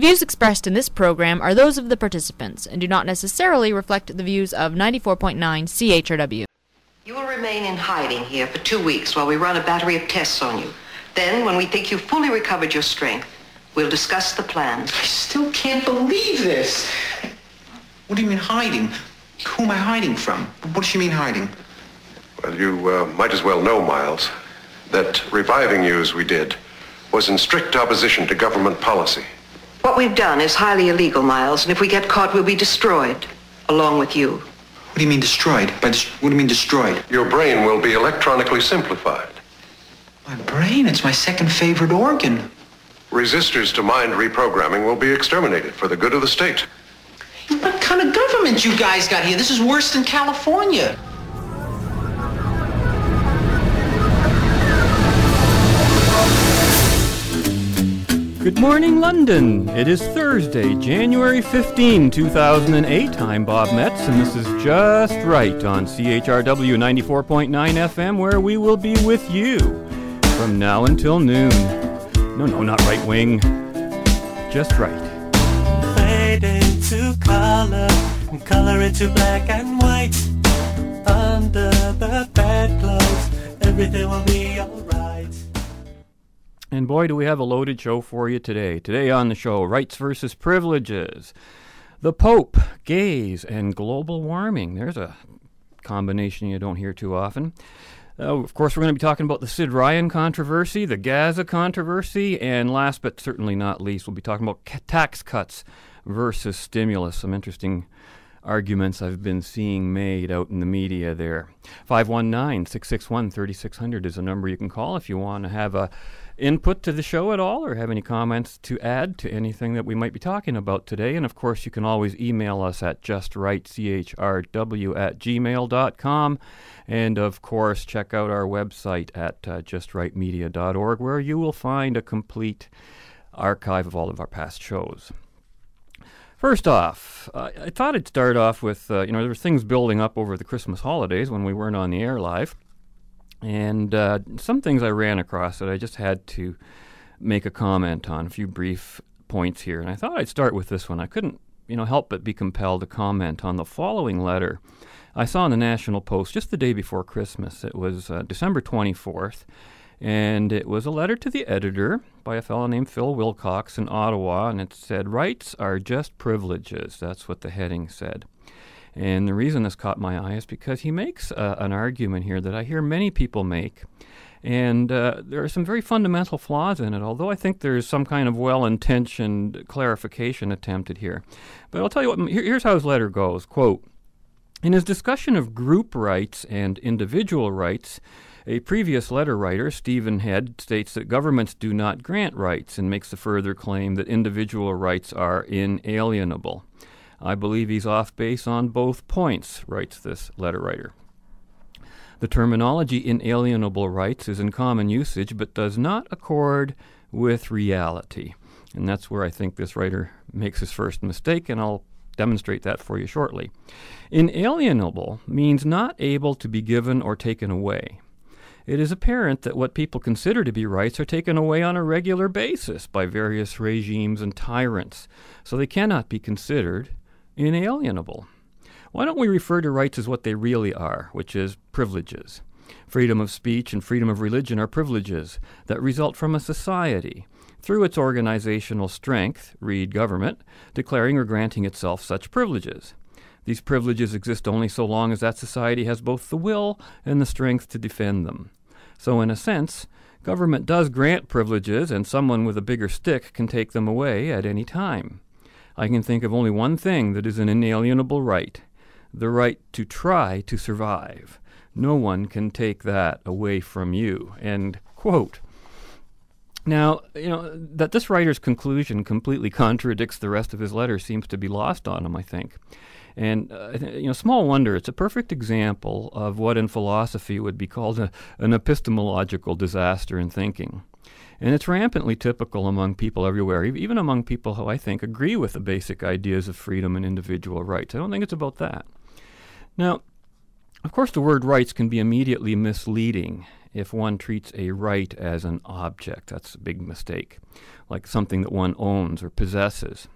The views expressed in this program are those of the participants and do not necessarily reflect the views of 94.9 CHRW. You will remain in hiding here for two weeks while we run a battery of tests on you. Then, when we think you've fully recovered your strength, we'll discuss the plan. I still can't believe this. What do you mean hiding? Who am I hiding from? What does she mean hiding? Well, you uh, might as well know, Miles, that reviving you as we did was in strict opposition to government policy. What we've done is highly illegal, Miles, and if we get caught, we'll be destroyed, along with you. What do you mean destroyed? By des- what do you mean destroyed? Your brain will be electronically simplified. My brain, it's my second favorite organ. Resistors to mind reprogramming will be exterminated for the good of the state. What kind of government you guys got here? This is worse than California. Good morning, London. It is Thursday, January 15, 2008. I'm Bob Metz, and this is Just Right on CHRW 94.9 FM, where we will be with you from now until noon. No, no, not right wing. Just right. Fade into color and color into black and white. Under the bedclothes, everything will be alright. And boy, do we have a loaded show for you today. Today on the show, rights versus privileges, the Pope, gays, and global warming. There's a combination you don't hear too often. Uh, of course, we're going to be talking about the Sid Ryan controversy, the Gaza controversy, and last but certainly not least, we'll be talking about tax cuts versus stimulus. Some interesting arguments I've been seeing made out in the media there. 519 661 3600 is a number you can call if you want to have a input to the show at all or have any comments to add to anything that we might be talking about today. And of course, you can always email us at justrightchrw at gmail.com. And of course, check out our website at uh, justrightmedia.org where you will find a complete archive of all of our past shows. First off, uh, I thought I'd start off with uh, you know there were things building up over the Christmas holidays when we weren't on the air live, and uh, some things I ran across that I just had to make a comment on. A few brief points here, and I thought I'd start with this one. I couldn't you know help but be compelled to comment on the following letter I saw in the National Post just the day before Christmas. It was uh, December twenty fourth. And it was a letter to the editor by a fellow named Phil Wilcox in Ottawa, and it said, Rights are just privileges. That's what the heading said. And the reason this caught my eye is because he makes uh, an argument here that I hear many people make. And uh, there are some very fundamental flaws in it, although I think there's some kind of well intentioned clarification attempted here. But I'll tell you what, here, here's how his letter goes Quote, in his discussion of group rights and individual rights, a previous letter writer, Stephen Head, states that governments do not grant rights and makes the further claim that individual rights are inalienable. I believe he's off base on both points, writes this letter writer. The terminology inalienable rights is in common usage but does not accord with reality. And that's where I think this writer makes his first mistake, and I'll demonstrate that for you shortly. Inalienable means not able to be given or taken away it is apparent that what people consider to be rights are taken away on a regular basis by various regimes and tyrants, so they cannot be considered inalienable. Why don't we refer to rights as what they really are, which is privileges? Freedom of speech and freedom of religion are privileges that result from a society, through its organizational strength, read government, declaring or granting itself such privileges. These privileges exist only so long as that society has both the will and the strength to defend them. So, in a sense, government does grant privileges, and someone with a bigger stick can take them away at any time. I can think of only one thing that is an inalienable right the right to try to survive. No one can take that away from you. End quote. Now, you know, that this writer's conclusion completely contradicts the rest of his letter seems to be lost on him, I think. And uh, you know, small wonder, it's a perfect example of what in philosophy would be called a, an epistemological disaster in thinking. And it's rampantly typical among people everywhere, even among people who I think agree with the basic ideas of freedom and individual rights. I don't think it's about that. Now, of course, the word rights can be immediately misleading, if one treats a right as an object. That's a big mistake, like something that one owns or possesses.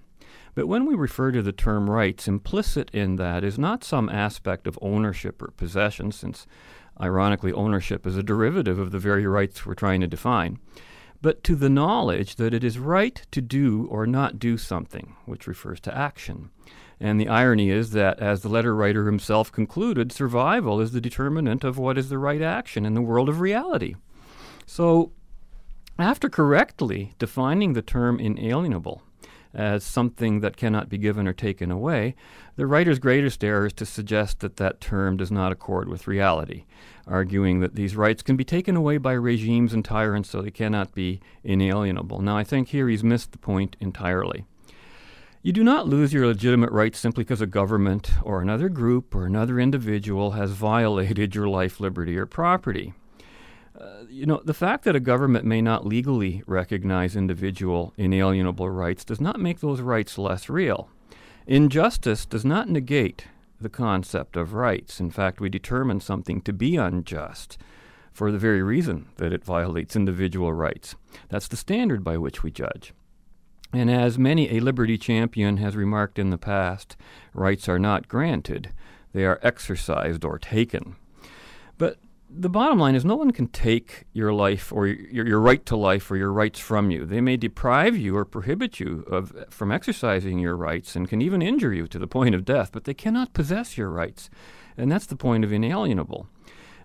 But when we refer to the term rights, implicit in that is not some aspect of ownership or possession, since ironically ownership is a derivative of the very rights we're trying to define, but to the knowledge that it is right to do or not do something, which refers to action. And the irony is that, as the letter writer himself concluded, survival is the determinant of what is the right action in the world of reality. So, after correctly defining the term inalienable, as something that cannot be given or taken away, the writer's greatest error is to suggest that that term does not accord with reality, arguing that these rights can be taken away by regimes and tyrants so they cannot be inalienable. Now, I think here he's missed the point entirely. You do not lose your legitimate rights simply because a government or another group or another individual has violated your life, liberty, or property. Uh, you know, the fact that a government may not legally recognize individual inalienable rights does not make those rights less real. Injustice does not negate the concept of rights. In fact, we determine something to be unjust for the very reason that it violates individual rights. That's the standard by which we judge. And as many a liberty champion has remarked in the past, rights are not granted, they are exercised or taken. The bottom line is no one can take your life or your, your right to life or your rights from you. They may deprive you or prohibit you of, from exercising your rights and can even injure you to the point of death, but they cannot possess your rights. And that's the point of inalienable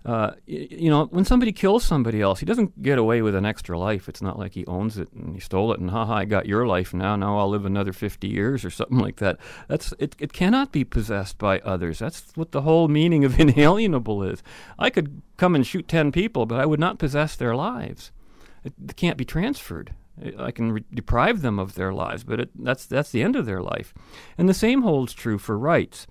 uh, you know, when somebody kills somebody else, he doesn't get away with an extra life. It's not like he owns it and he stole it and haha, I got your life now. Now I'll live another 50 years or something like that. That's it. It cannot be possessed by others. That's what the whole meaning of inalienable is. I could come and shoot 10 people, but I would not possess their lives. It, it can't be transferred. I can re- deprive them of their lives, but it, that's that's the end of their life. And the same holds true for rights.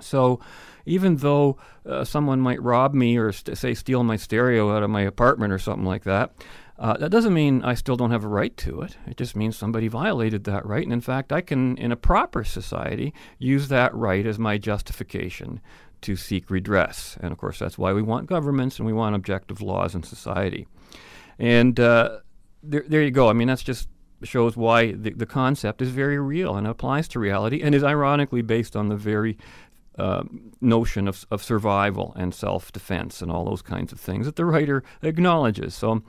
So even though uh, someone might rob me or st- say steal my stereo out of my apartment or something like that, uh, that doesn't mean I still don't have a right to it. It just means somebody violated that right. And in fact, I can, in a proper society, use that right as my justification to seek redress. And of course, that's why we want governments and we want objective laws in society. And uh, there, there you go. I mean, that's just shows why the, the concept is very real and applies to reality and is ironically based on the very uh, notion of, of survival and self defense and all those kinds of things that the writer acknowledges. So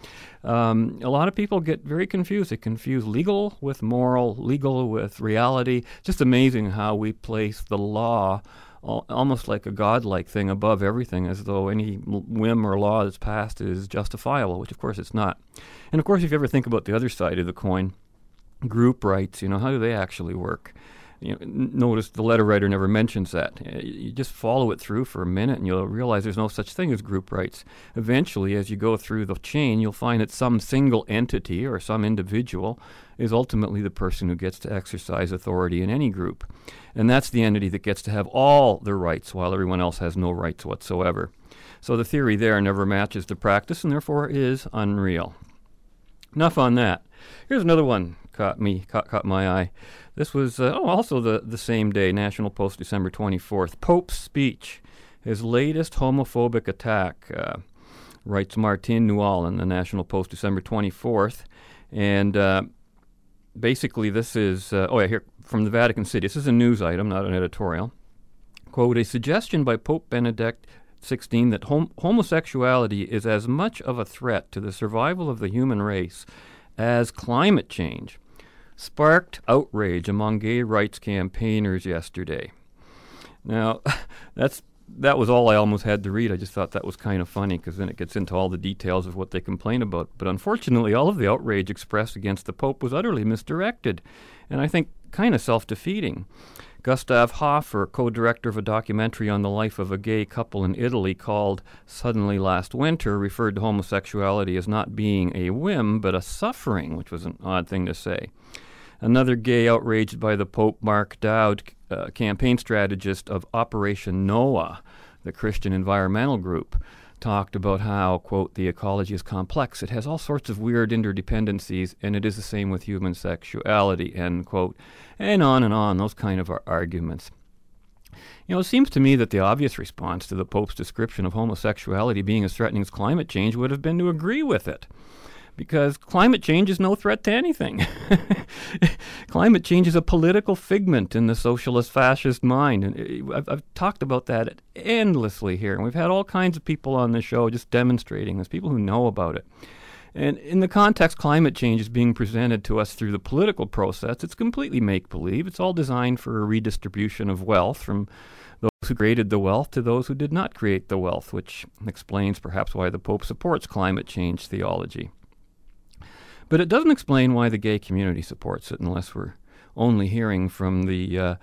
um, a lot of people get very confused. They confuse legal with moral, legal with reality. Just amazing how we place the law almost like a godlike thing above everything, as though any whim or law that's passed is justifiable, which of course it's not. And of course, if you ever think about the other side of the coin, group rights, you know, how do they actually work? You know, notice the letter writer never mentions that. You just follow it through for a minute and you'll realize there's no such thing as group rights. Eventually, as you go through the chain, you'll find that some single entity or some individual is ultimately the person who gets to exercise authority in any group. And that's the entity that gets to have all the rights while everyone else has no rights whatsoever. So the theory there never matches the practice and therefore is unreal. Enough on that. Here's another one caught me caught, caught my eye. This was uh, oh, also the, the same day, National Post, December 24th. Pope's speech, his latest homophobic attack, uh, writes Martin Nual in the National Post, December 24th. And uh, basically, this is, uh, oh, yeah, here from the Vatican City. This is a news item, not an editorial. Quote, a suggestion by Pope Benedict 16 that hom- homosexuality is as much of a threat to the survival of the human race as climate change sparked outrage among gay rights campaigners yesterday. Now, that's that was all I almost had to read. I just thought that was kind of funny because then it gets into all the details of what they complain about. But unfortunately, all of the outrage expressed against the Pope was utterly misdirected, and I think kind of self defeating. Gustav Hofer, co director of a documentary on the life of a gay couple in Italy called Suddenly Last Winter, referred to homosexuality as not being a whim, but a suffering, which was an odd thing to say. Another gay outraged by the Pope, Mark Dowd, uh, campaign strategist of Operation Noah, the Christian environmental group, talked about how, quote, the ecology is complex. It has all sorts of weird interdependencies, and it is the same with human sexuality, end quote, and on and on, those kind of arguments. You know, it seems to me that the obvious response to the Pope's description of homosexuality being as threatening as climate change would have been to agree with it. Because climate change is no threat to anything. climate change is a political figment in the socialist fascist mind. And uh, I've, I've talked about that endlessly here. And we've had all kinds of people on the show just demonstrating this, people who know about it. And in the context climate change is being presented to us through the political process, it's completely make believe. It's all designed for a redistribution of wealth from those who created the wealth to those who did not create the wealth, which explains perhaps why the Pope supports climate change theology. But it doesn't explain why the gay community supports it unless we're only hearing from the, uh, uh,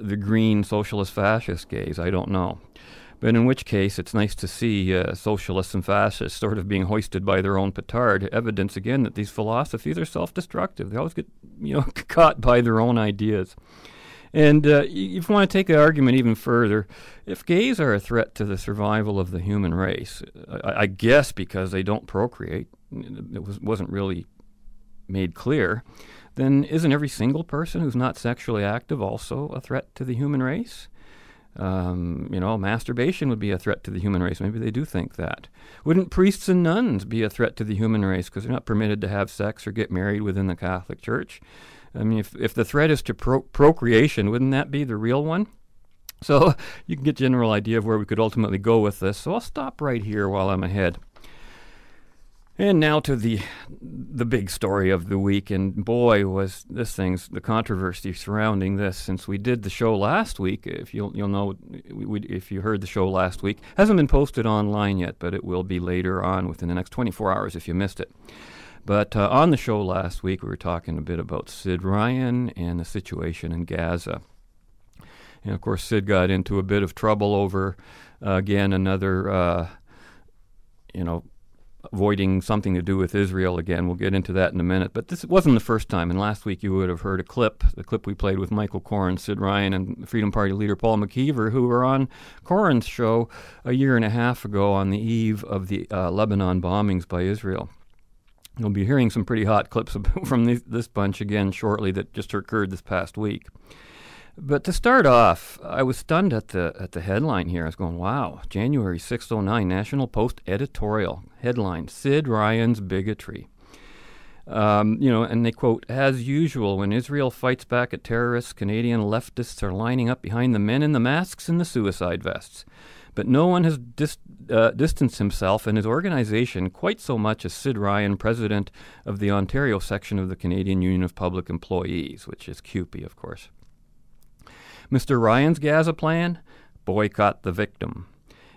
the green socialist fascist gays. I don't know. But in which case, it's nice to see uh, socialists and fascists sort of being hoisted by their own petard. Evidence again that these philosophies are self-destructive. They always get, you know, caught by their own ideas. And uh, if you want to take the argument even further, if gays are a threat to the survival of the human race, I, I guess because they don't procreate, it was, wasn't really made clear, then isn't every single person who's not sexually active also a threat to the human race? Um, you know, masturbation would be a threat to the human race. Maybe they do think that. Wouldn't priests and nuns be a threat to the human race because they're not permitted to have sex or get married within the Catholic Church? I mean, if, if the threat is to pro- procreation, wouldn't that be the real one? So you can get general idea of where we could ultimately go with this. So I'll stop right here while I'm ahead. And now to the the big story of the week, and boy, was this thing's the controversy surrounding this. Since we did the show last week, if you'll you'll know, we, if you heard the show last week, hasn't been posted online yet, but it will be later on within the next 24 hours if you missed it. But uh, on the show last week, we were talking a bit about Sid Ryan and the situation in Gaza. And of course, Sid got into a bit of trouble over, uh, again, another, uh, you know, avoiding something to do with Israel again. We'll get into that in a minute. But this wasn't the first time. And last week you would have heard a clip, the clip we played with Michael Coren, Sid Ryan, and Freedom Party leader Paul McKeever, who were on Coren's show a year and a half ago on the eve of the uh, Lebanon bombings by Israel. You'll be hearing some pretty hot clips from this bunch again shortly that just occurred this past week. But to start off, I was stunned at the at the headline here. I was going, "Wow!" January 609, National Post editorial headline: Sid Ryan's bigotry. Um, you know, and they quote, "As usual, when Israel fights back at terrorists, Canadian leftists are lining up behind the men in the masks and the suicide vests." But no one has dis- uh, distanced himself and his organization quite so much as Sid Ryan, president of the Ontario section of the Canadian Union of Public Employees, which is CUPE, of course. Mr. Ryan's Gaza plan? Boycott the victim.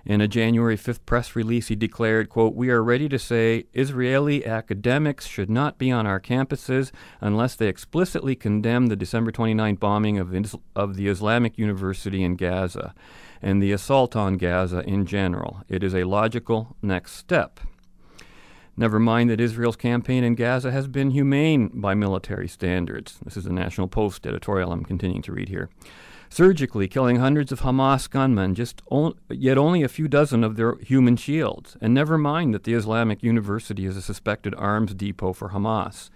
In a January 5th press release, he declared, quote, We are ready to say Israeli academics should not be on our campuses unless they explicitly condemn the December 29 bombing of, of the Islamic University in Gaza and the assault on Gaza in general. It is a logical next step. Never mind that Israel's campaign in Gaza has been humane by military standards. This is the National Post editorial I'm continuing to read here surgically killing hundreds of Hamas gunmen, just o- yet only a few dozen of their human shields. And never mind that the Islamic University is a suspected arms depot for Hamas.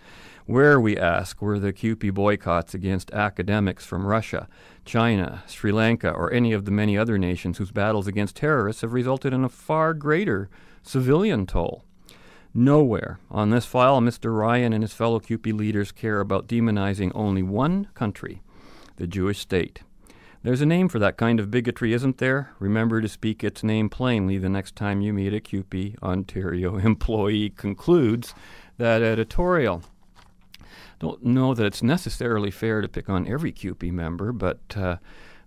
Where, we ask, were the CUPE boycotts against academics from Russia, China, Sri Lanka, or any of the many other nations whose battles against terrorists have resulted in a far greater civilian toll? Nowhere on this file, Mr. Ryan and his fellow CUPE leaders care about demonizing only one country, the Jewish state. There's a name for that kind of bigotry, isn't there? Remember to speak its name plainly the next time you meet a CUPE Ontario employee, concludes that editorial. Don't know that it's necessarily fair to pick on every CUPE member, but uh,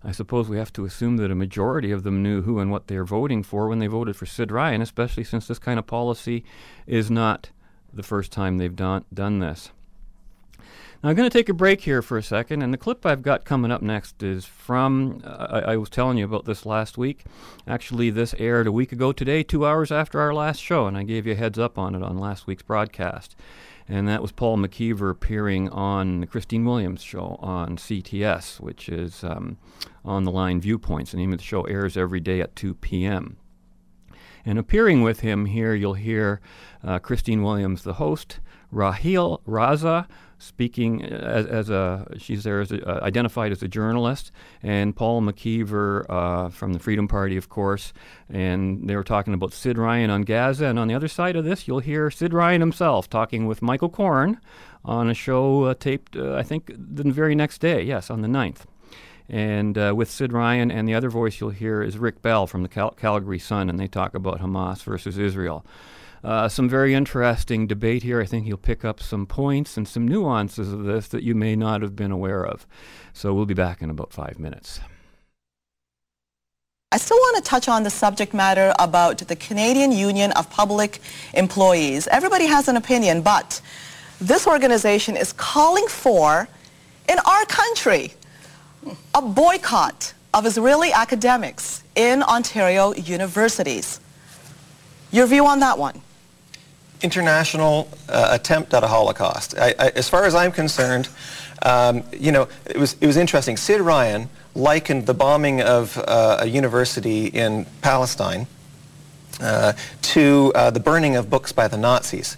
I suppose we have to assume that a majority of them knew who and what they're voting for when they voted for Sid Ryan, especially since this kind of policy is not the first time they've done, done this. Now, I'm going to take a break here for a second, and the clip I've got coming up next is from. Uh, I, I, was telling you about this last week. Actually, this aired a week ago today, two hours after our last show, and I gave you a heads up on it on last week's broadcast. And that was Paul McKeever appearing on the Christine Williams show on CTS, which is um, on the line Viewpoints. The name of the show airs every day at 2 p.m. And appearing with him here, you'll hear uh, Christine Williams, the host, Raheel Raza, speaking as, as a she's there as a, uh, identified as a journalist, and Paul McKeever uh, from the Freedom Party, of course, and they were talking about Sid Ryan on Gaza, and on the other side of this, you'll hear Sid Ryan himself talking with Michael Coren on a show uh, taped, uh, I think, the very next day, yes, on the 9th. And uh, with Sid Ryan, and the other voice you'll hear is Rick Bell from the Cal- Calgary Sun, and they talk about Hamas versus Israel. Uh, some very interesting debate here. I think you'll pick up some points and some nuances of this that you may not have been aware of. So we'll be back in about five minutes. I still want to touch on the subject matter about the Canadian Union of Public Employees. Everybody has an opinion, but this organization is calling for, in our country, a boycott of Israeli academics in Ontario universities. Your view on that one? International uh, attempt at a Holocaust. I, I, as far as I'm concerned, um, you know, it was, it was interesting. Sid Ryan likened the bombing of uh, a university in Palestine uh, to uh, the burning of books by the Nazis.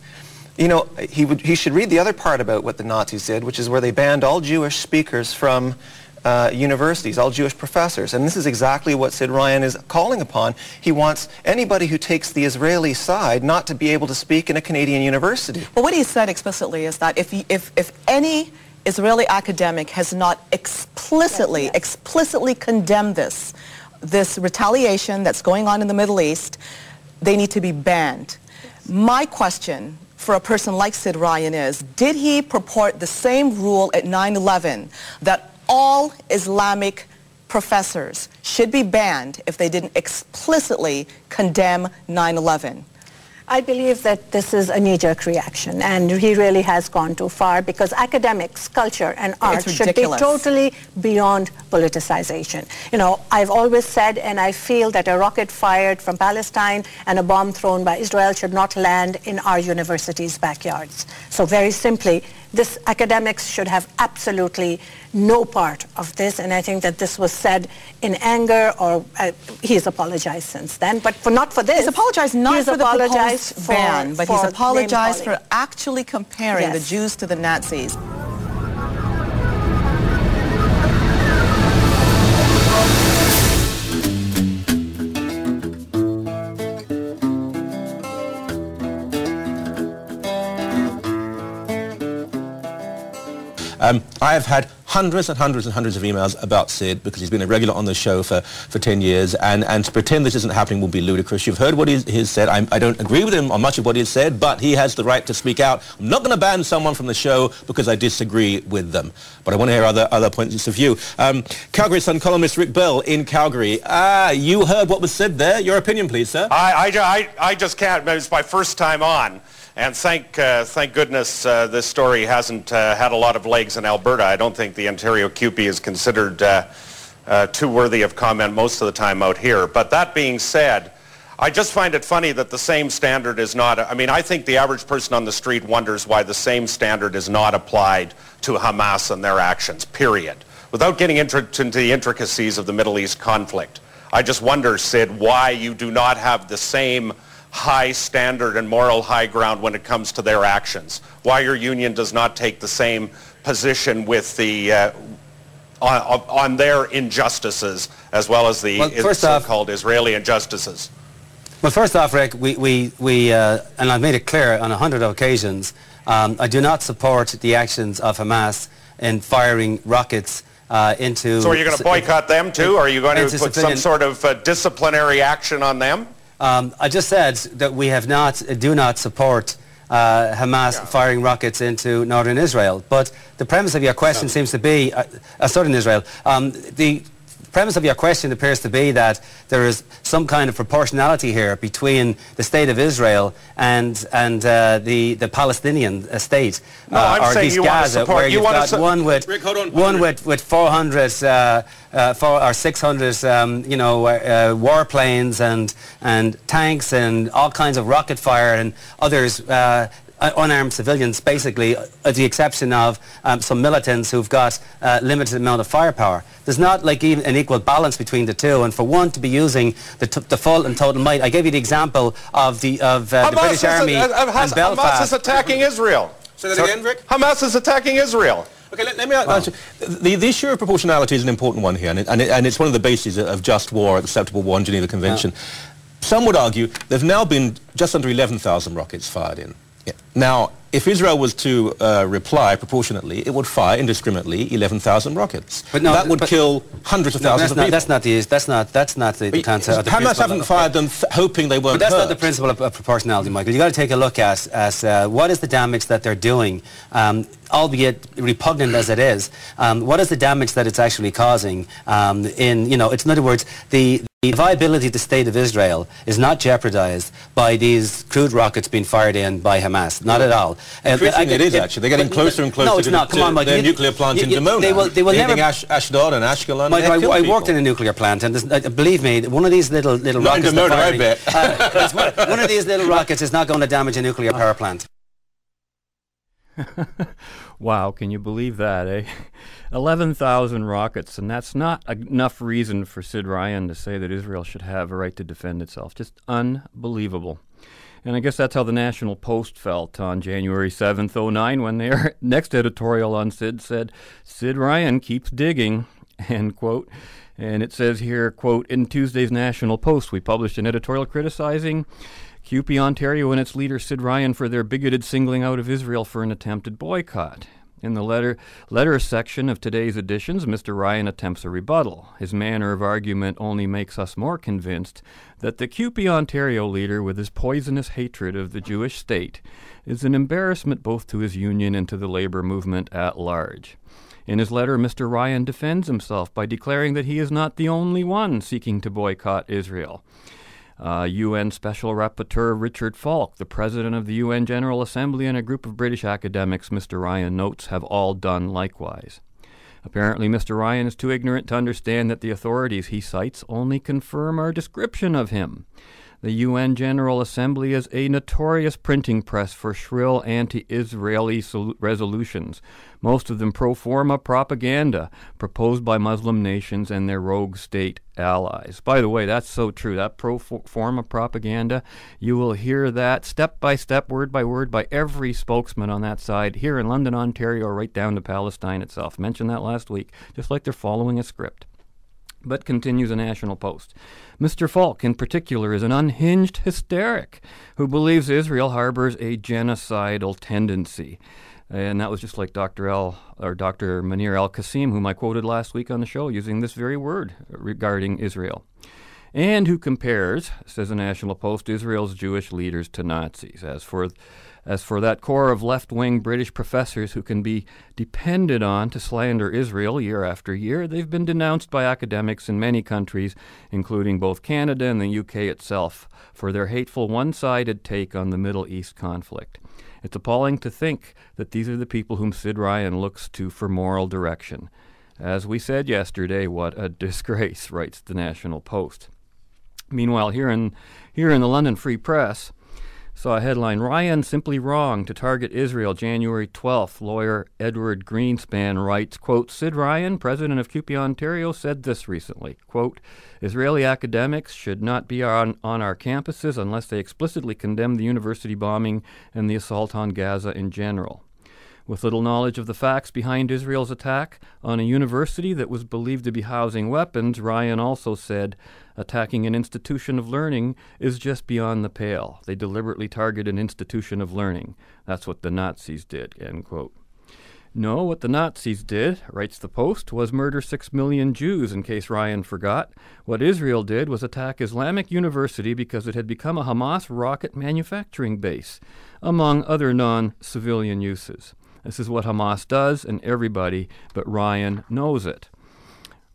You know, he, would, he should read the other part about what the Nazis did, which is where they banned all Jewish speakers from uh, universities, all Jewish professors. And this is exactly what Sid Ryan is calling upon. He wants anybody who takes the Israeli side not to be able to speak in a Canadian university. Well, what he said explicitly is that if, he, if, if any Israeli academic has not explicitly, explicitly condemned this, this retaliation that's going on in the Middle East, they need to be banned. My question for a person like Sid Ryan is, did he purport the same rule at 9-11 that all Islamic professors should be banned if they didn't explicitly condemn 9-11. I believe that this is a knee-jerk reaction, and he really has gone too far because academics, culture, and art should be totally beyond politicization. You know, I've always said, and I feel that a rocket fired from Palestine and a bomb thrown by Israel should not land in our universities' backyards. So very simply, this academics should have absolutely no part of this, and I think that this was said in anger, or uh, he's apologized since then, but for not for this. He's apologized not he's for the proposed for, ban, but he's apologized for actually comparing yes. the Jews to the Nazis. Um, I have had hundreds and hundreds and hundreds of emails about Sid because he's been a regular on the show for, for 10 years and, and to pretend this isn't happening will be ludicrous. You've heard what he's, he's said. I do not agree with him on much of what he's said, but he has the right to speak out. I'm not going to ban someone from the show because I disagree with them. But I want to hear other, other points of view. Um, Calgary Sun columnist Rick Bell in Calgary. Ah, you heard what was said there. Your opinion, please, sir. I, I, I, I just can't. It's my first time on. And thank, uh, thank goodness uh, this story hasn't uh, had a lot of legs in Alberta. I don't think the Ontario CUPE is considered uh, uh, too worthy of comment most of the time out here. But that being said, I just find it funny that the same standard is not, I mean, I think the average person on the street wonders why the same standard is not applied to Hamas and their actions, period. Without getting into the intricacies of the Middle East conflict, I just wonder, Sid, why you do not have the same high standard and moral high ground when it comes to their actions. Why your union does not take the same position with the uh, on, on, their injustices as well as the well, so-called Israeli injustices. Well, first off, Rick, we, we, we uh, and I've made it clear on a hundred occasions, um, I do not support the actions of Hamas in firing rockets uh, into... So are you going to boycott them too? Or are you going to put some sort of uh, disciplinary action on them? Um, I just said that we have not, do not support uh, Hamas yeah. firing rockets into northern Israel. But the premise of your question seems to be, uh, uh, southern Israel, um, the premise of your question appears to be that there is some kind of proportionality here between the state of Israel and and uh, the the Palestinian state, no, uh, or at Gaza, support, where you have got su- one with Rick, on, one with with 400 uh, uh, four or 600 um, you know uh, uh, warplanes and and tanks and all kinds of rocket fire and others uh, unarmed civilians, basically, with uh, the exception of um, some militants who've got uh, limited amount of firepower. There's not like even an equal balance between the two, and for one to be using the, the full and total might, I gave you the example of the of uh, the British Army a, and Belfast. Hamas is attacking Israel. Say that again, Rick? Hamas is attacking Israel. Okay, let, let me answer. The, the issue of proportionality is an important one here, and, it, and, it, and it's one of the bases of just war, acceptable war, and Geneva Convention. Some would argue there have now been just under 11,000 rockets fired in. Yeah. Now, if Israel was to uh, reply proportionately, it would fire indiscriminately 11,000 rockets. But no, that would kill hundreds of no, thousands of not, people. That's not the that's not that's not the, the concept. Hamas haven't fired them th- hoping they won't. But that's hurt. not the principle of, of proportionality, Michael. You got to take a look at as uh, what is the damage that they're doing, um, albeit repugnant as it is. Um, what is the damage that it's actually causing? Um, in you know, it's in other words the the viability of the state of Israel is not jeopardized by these crude rockets being fired in by Hamas. Not at all. Uh, it is actually. They're getting closer and closer no, it's to, not. to Come on, Mike. their You- nuclear plant you- in you- Dimona. They will, they will never. Ash, Ashdod and Ashkelon. Mike, I, I worked in a nuclear plant, and uh, believe me, one of these little little Not rockets. they're Dimona, I bet. uh, one, one of these little rockets is not going to damage a nuclear power plant. Wow, can you believe that, eh? 11,000 rockets, and that's not enough reason for Sid Ryan to say that Israel should have a right to defend itself. Just unbelievable. And I guess that's how the National Post felt on January 7th, 09, when their next editorial on Sid said, Sid Ryan keeps digging, end quote. And it says here, quote, in Tuesday's National Post, we published an editorial criticizing CUPE Ontario and its leader Sid Ryan for their bigoted singling out of Israel for an attempted boycott. In the letter letter section of today's editions, Mr. Ryan attempts a rebuttal. His manner of argument only makes us more convinced that the CUPE Ontario leader, with his poisonous hatred of the Jewish state, is an embarrassment both to his union and to the labor movement at large. In his letter, Mr. Ryan defends himself by declaring that he is not the only one seeking to boycott Israel. Uh, UN Special Rapporteur Richard Falk, the President of the UN General Assembly, and a group of British academics, Mr. Ryan notes, have all done likewise. Apparently, Mr. Ryan is too ignorant to understand that the authorities he cites only confirm our description of him. The UN General Assembly is a notorious printing press for shrill anti Israeli sol- resolutions, most of them pro forma propaganda proposed by Muslim nations and their rogue state allies. By the way, that's so true. That pro forma propaganda, you will hear that step by step, word by word, by every spokesman on that side here in London, Ontario, right down to Palestine itself. Mentioned that last week, just like they're following a script but continues a National Post. Mr. Falk, in particular, is an unhinged hysteric who believes Israel harbors a genocidal tendency. And that was just like Dr. L or Dr. Manir Al Qasim, whom I quoted last week on the show, using this very word regarding Israel. And who compares, says the National Post, Israel's Jewish leaders to Nazis. As for as for that core of left wing British professors who can be depended on to slander Israel year after year, they've been denounced by academics in many countries, including both Canada and the UK itself, for their hateful one sided take on the Middle East conflict. It's appalling to think that these are the people whom Sid Ryan looks to for moral direction. As we said yesterday, what a disgrace, writes the National Post. Meanwhile, here in, here in the London Free Press, saw a headline Ryan simply wrong to target Israel January 12th. Lawyer Edward Greenspan writes, quote, Sid Ryan, president of CUPE Ontario, said this recently, quote, Israeli academics should not be on, on our campuses unless they explicitly condemn the university bombing and the assault on Gaza in general. With little knowledge of the facts behind Israel's attack on a university that was believed to be housing weapons, Ryan also said, attacking an institution of learning is just beyond the pale. They deliberately target an institution of learning. That's what the Nazis did, end quote. No, what the Nazis did, writes the Post, was murder six million Jews, in case Ryan forgot. What Israel did was attack Islamic University because it had become a Hamas rocket manufacturing base, among other non civilian uses. This is what Hamas does, and everybody but Ryan knows it.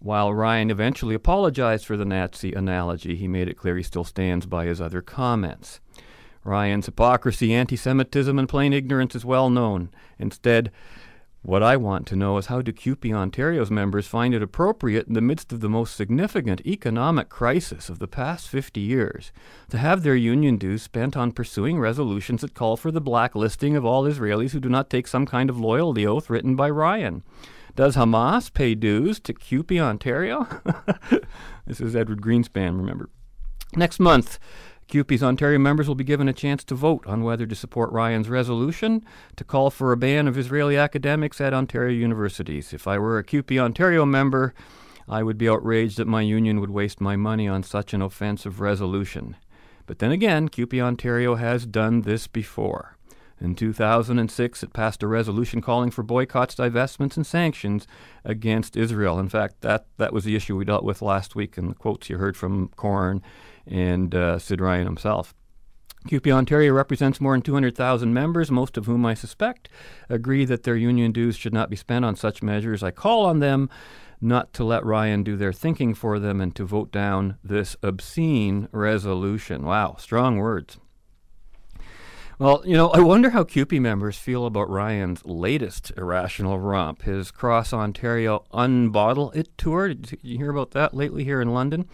While Ryan eventually apologized for the Nazi analogy, he made it clear he still stands by his other comments. Ryan's hypocrisy, anti Semitism, and plain ignorance is well known. Instead, what I want to know is how do CUPE Ontario's members find it appropriate in the midst of the most significant economic crisis of the past 50 years to have their union dues spent on pursuing resolutions that call for the blacklisting of all Israelis who do not take some kind of loyalty oath written by Ryan? Does Hamas pay dues to CUPE Ontario? this is Edward Greenspan, remember. Next month, CUPE's Ontario members will be given a chance to vote on whether to support Ryan's resolution to call for a ban of Israeli academics at Ontario universities. If I were a CUPE Ontario member, I would be outraged that my union would waste my money on such an offensive resolution. But then again, CUPE Ontario has done this before. In 2006, it passed a resolution calling for boycotts, divestments, and sanctions against Israel. In fact, that, that was the issue we dealt with last week in the quotes you heard from Coren and uh, Sid Ryan himself. CUPE Ontario represents more than 200,000 members, most of whom I suspect agree that their union dues should not be spent on such measures. I call on them not to let Ryan do their thinking for them and to vote down this obscene resolution. Wow, strong words. Well, you know, I wonder how CUPE members feel about Ryan's latest irrational romp, his Cross Ontario Unbottle It tour. Did you hear about that lately here in London?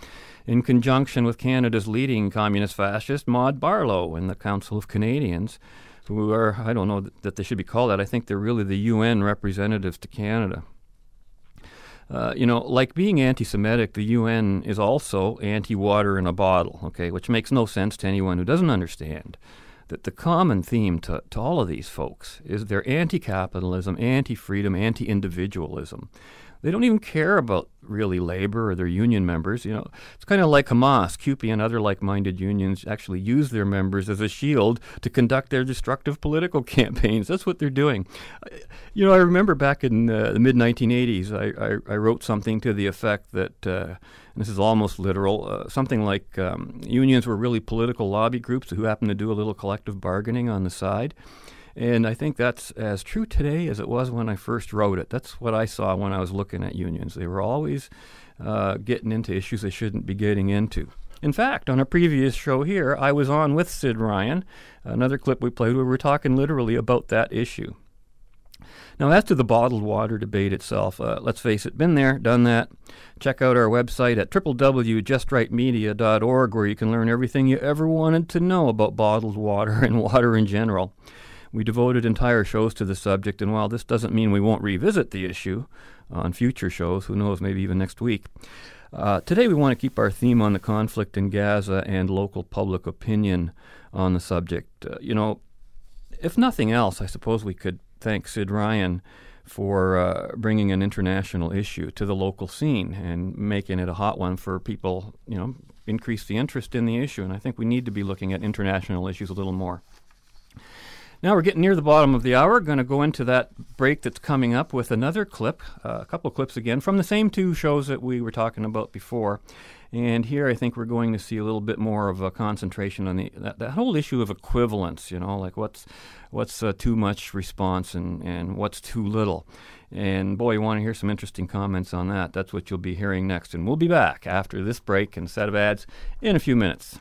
In conjunction with Canada's leading communist fascist, Maude Barlow, and the Council of Canadians, who are, I don't know that they should be called that. I think they're really the UN representatives to Canada. Uh, you know, like being anti Semitic, the UN is also anti water in a bottle, okay, which makes no sense to anyone who doesn't understand that the common theme to, to all of these folks is they're anti capitalism, anti freedom, anti individualism. They don't even care about really labor or their union members. You know, it's kind of like Hamas, CUPE, and other like-minded unions actually use their members as a shield to conduct their destructive political campaigns. That's what they're doing. You know, I remember back in uh, the mid 1980s, I, I, I, wrote something to the effect that. Uh, this is almost literal, uh, something like um, unions were really political lobby groups who happened to do a little collective bargaining on the side. And I think that's as true today as it was when I first wrote it. That's what I saw when I was looking at unions. They were always uh, getting into issues they shouldn't be getting into. In fact, on a previous show here, I was on with Sid Ryan, another clip we played where we were talking literally about that issue. Now, as to the bottled water debate itself, uh, let's face it, been there, done that. Check out our website at www.justrightmedia.org where you can learn everything you ever wanted to know about bottled water and water in general. We devoted entire shows to the subject, and while this doesn't mean we won't revisit the issue on future shows, who knows, maybe even next week, uh, today we want to keep our theme on the conflict in Gaza and local public opinion on the subject. Uh, you know, if nothing else, I suppose we could thank Sid Ryan for uh, bringing an international issue to the local scene and making it a hot one for people, you know, increase the interest in the issue. And I think we need to be looking at international issues a little more. Now we're getting near the bottom of the hour. Going to go into that break that's coming up with another clip, uh, a couple of clips again from the same two shows that we were talking about before. And here I think we're going to see a little bit more of a concentration on the that, that whole issue of equivalence, you know, like what's what's uh, too much response and, and what's too little. And boy, you want to hear some interesting comments on that. That's what you'll be hearing next. And we'll be back after this break and set of ads in a few minutes.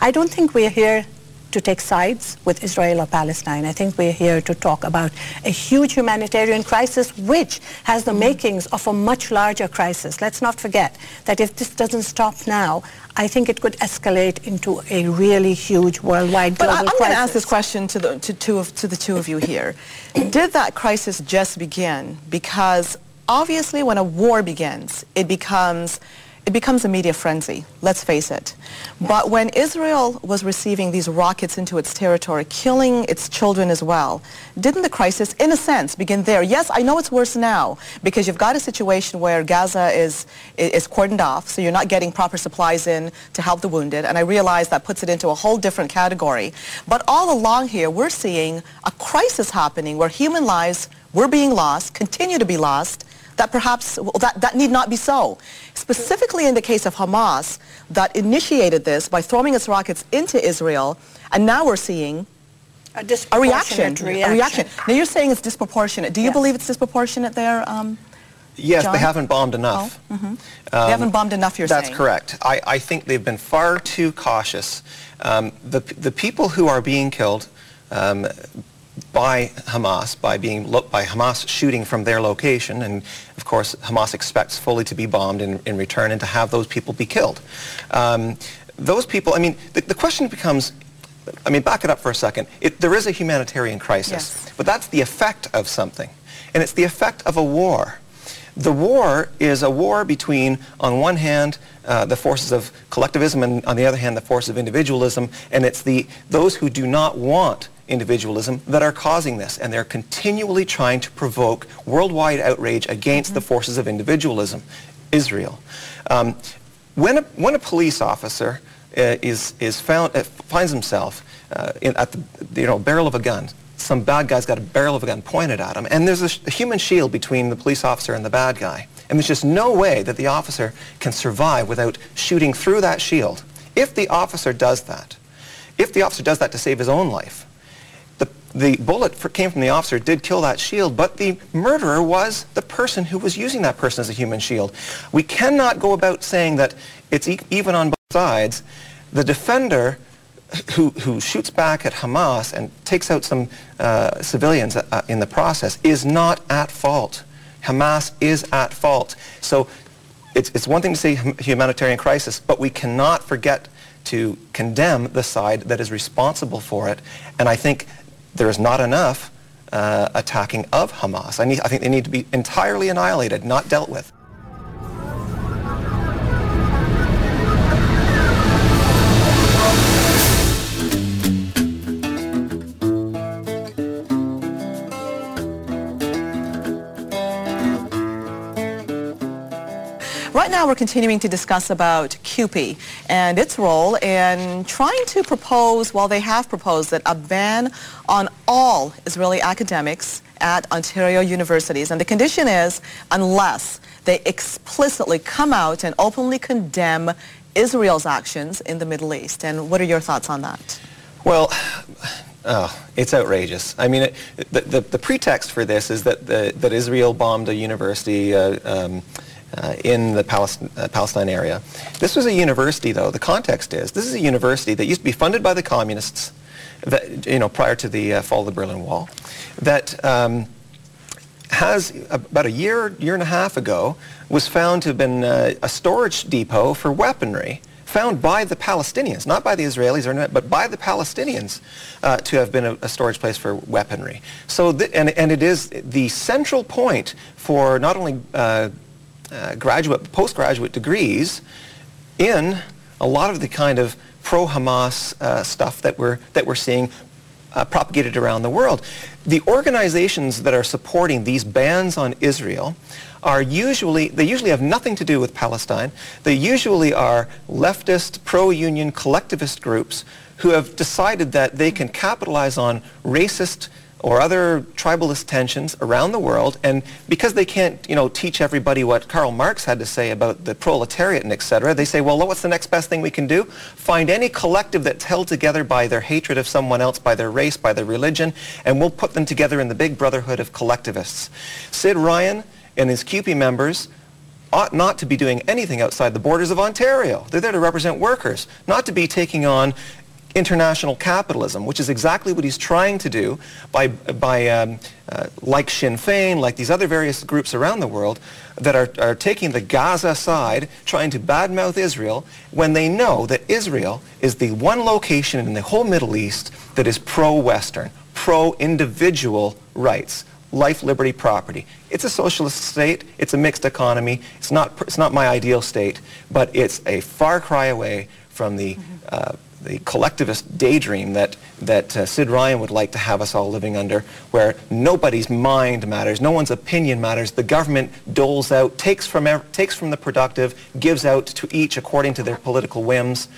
I don't think we're here to take sides with Israel or Palestine. I think we're here to talk about a huge humanitarian crisis which has the makings of a much larger crisis. Let's not forget that if this doesn't stop now, I think it could escalate into a really huge worldwide global but I, I'm going to ask this question to the, to, two of, to the two of you here. Did that crisis just begin? Because obviously when a war begins, it becomes it becomes a media frenzy, let's face it. But when Israel was receiving these rockets into its territory, killing its children as well, didn't the crisis, in a sense, begin there? Yes, I know it's worse now because you've got a situation where Gaza is, is cordoned off, so you're not getting proper supplies in to help the wounded, and I realize that puts it into a whole different category. But all along here, we're seeing a crisis happening where human lives were being lost, continue to be lost, that perhaps that, that need not be so. Specifically in the case of Hamas that initiated this by throwing its rockets into Israel, and now we're seeing a, a reaction, reaction, A reaction. Now you're saying it's disproportionate. Do you yes. believe it's disproportionate there? Um, Yes, John? they haven't bombed enough. Oh, mm-hmm. um, they haven't bombed enough, you're that's saying? That's correct. I, I, think they've been far too cautious. Um, the, the people who are being killed um, by Hamas, by being by Hamas shooting from their location, and of course Hamas expects fully to be bombed in, in return and to have those people be killed. Um, those people, I mean, the, the, question becomes, I mean, back it up for a second. It, there is a humanitarian crisis, yes. but that's the effect of something, and it's the effect of a war. The war is a war between, on one hand, uh, the forces of collectivism and on the other hand, the forces of individualism. And it's the, those who do not want individualism that are causing this. And they're continually trying to provoke worldwide outrage against mm-hmm. the forces of individualism, Israel. Um, when, a, when a police officer uh, is, is found, uh, finds himself uh, in, at the you know, barrel of a gun, some bad guy's got a barrel of a gun pointed at him, and there's a, a human shield between the police officer and the bad guy. And there's just no way that the officer can survive without shooting through that shield. If the officer does that, if the officer does that to save his own life, the, bullet for, came from the officer, did kill that shield, but the murderer was the person who was using that person as a human shield. We cannot go about saying that it's e- even on both sides. The defender who, who shoots back at Hamas and takes out some uh, civilians uh, in the process is not at fault. Hamas is at fault. So it's, it's one thing to say humanitarian crisis, but we cannot forget to condemn the side that is responsible for it. And I think there is not enough uh, attacking of Hamas. I, need, I think they need to be entirely annihilated, not dealt with. Right now we're continuing to discuss about CUPE and its role in trying to propose, well they have proposed that a ban on all Israeli academics at Ontario universities. And the condition is unless they explicitly come out and openly condemn Israel's actions in the Middle East. And what are your thoughts on that? Well, Oh, it's outrageous. I mean, it, the, the, the, pretext for this is that, the, that Israel bombed a university uh, um, uh, in the Palest- uh, Palestine area. This was a university, though. The context is this is a university that used to be funded by the communists, that, you know, prior to the uh, fall of the Berlin Wall, that um, has about a year, year and a half ago, was found to have been uh, a storage depot for weaponry found by the Palestinians, not by the Israelis, or but by the Palestinians, uh, to have been a, a, storage place for weaponry. So, th- and, and it is the central point for not only uh, graduate, postgraduate degrees in a lot of the kind of pro-Hamas uh, stuff that we're, that we're seeing uh, propagated around the world. The organizations that are supporting these bans on Israel are usually, they usually have nothing to do with Palestine. They usually are leftist, pro-union, collectivist groups who have decided that they can capitalize on racist or other tribalist tensions around the world. And because they can't, you know, teach everybody what Karl Marx had to say about the proletariat and et cetera, they say, well, what's the next best thing we can do? Find any collective that's held together by their hatred of someone else, by their race, by their religion, and we'll put them together in the big brotherhood of collectivists. Sid Ryan and his CUPE members ought not to be doing anything outside the borders of Ontario. They're there to represent workers, not to be taking on international capitalism, which is exactly what he's trying to do by, by um, uh, like Sinn Féin, like these other various groups around the world that are, are taking the Gaza side, trying to badmouth Israel, when they know that Israel is the one location in the whole Middle East that is pro-Western, pro-individual rights life, liberty, property. It's a socialist state. It's a mixed economy. It's not, it's not my ideal state, but it's a far cry away from the mm-hmm. uh, the collectivist daydream that, that uh, Sid Ryan would like to have us all living under, where nobody's mind matters, no one's opinion matters, the government doles out, takes from, takes from the productive, gives out to each according to their political whims,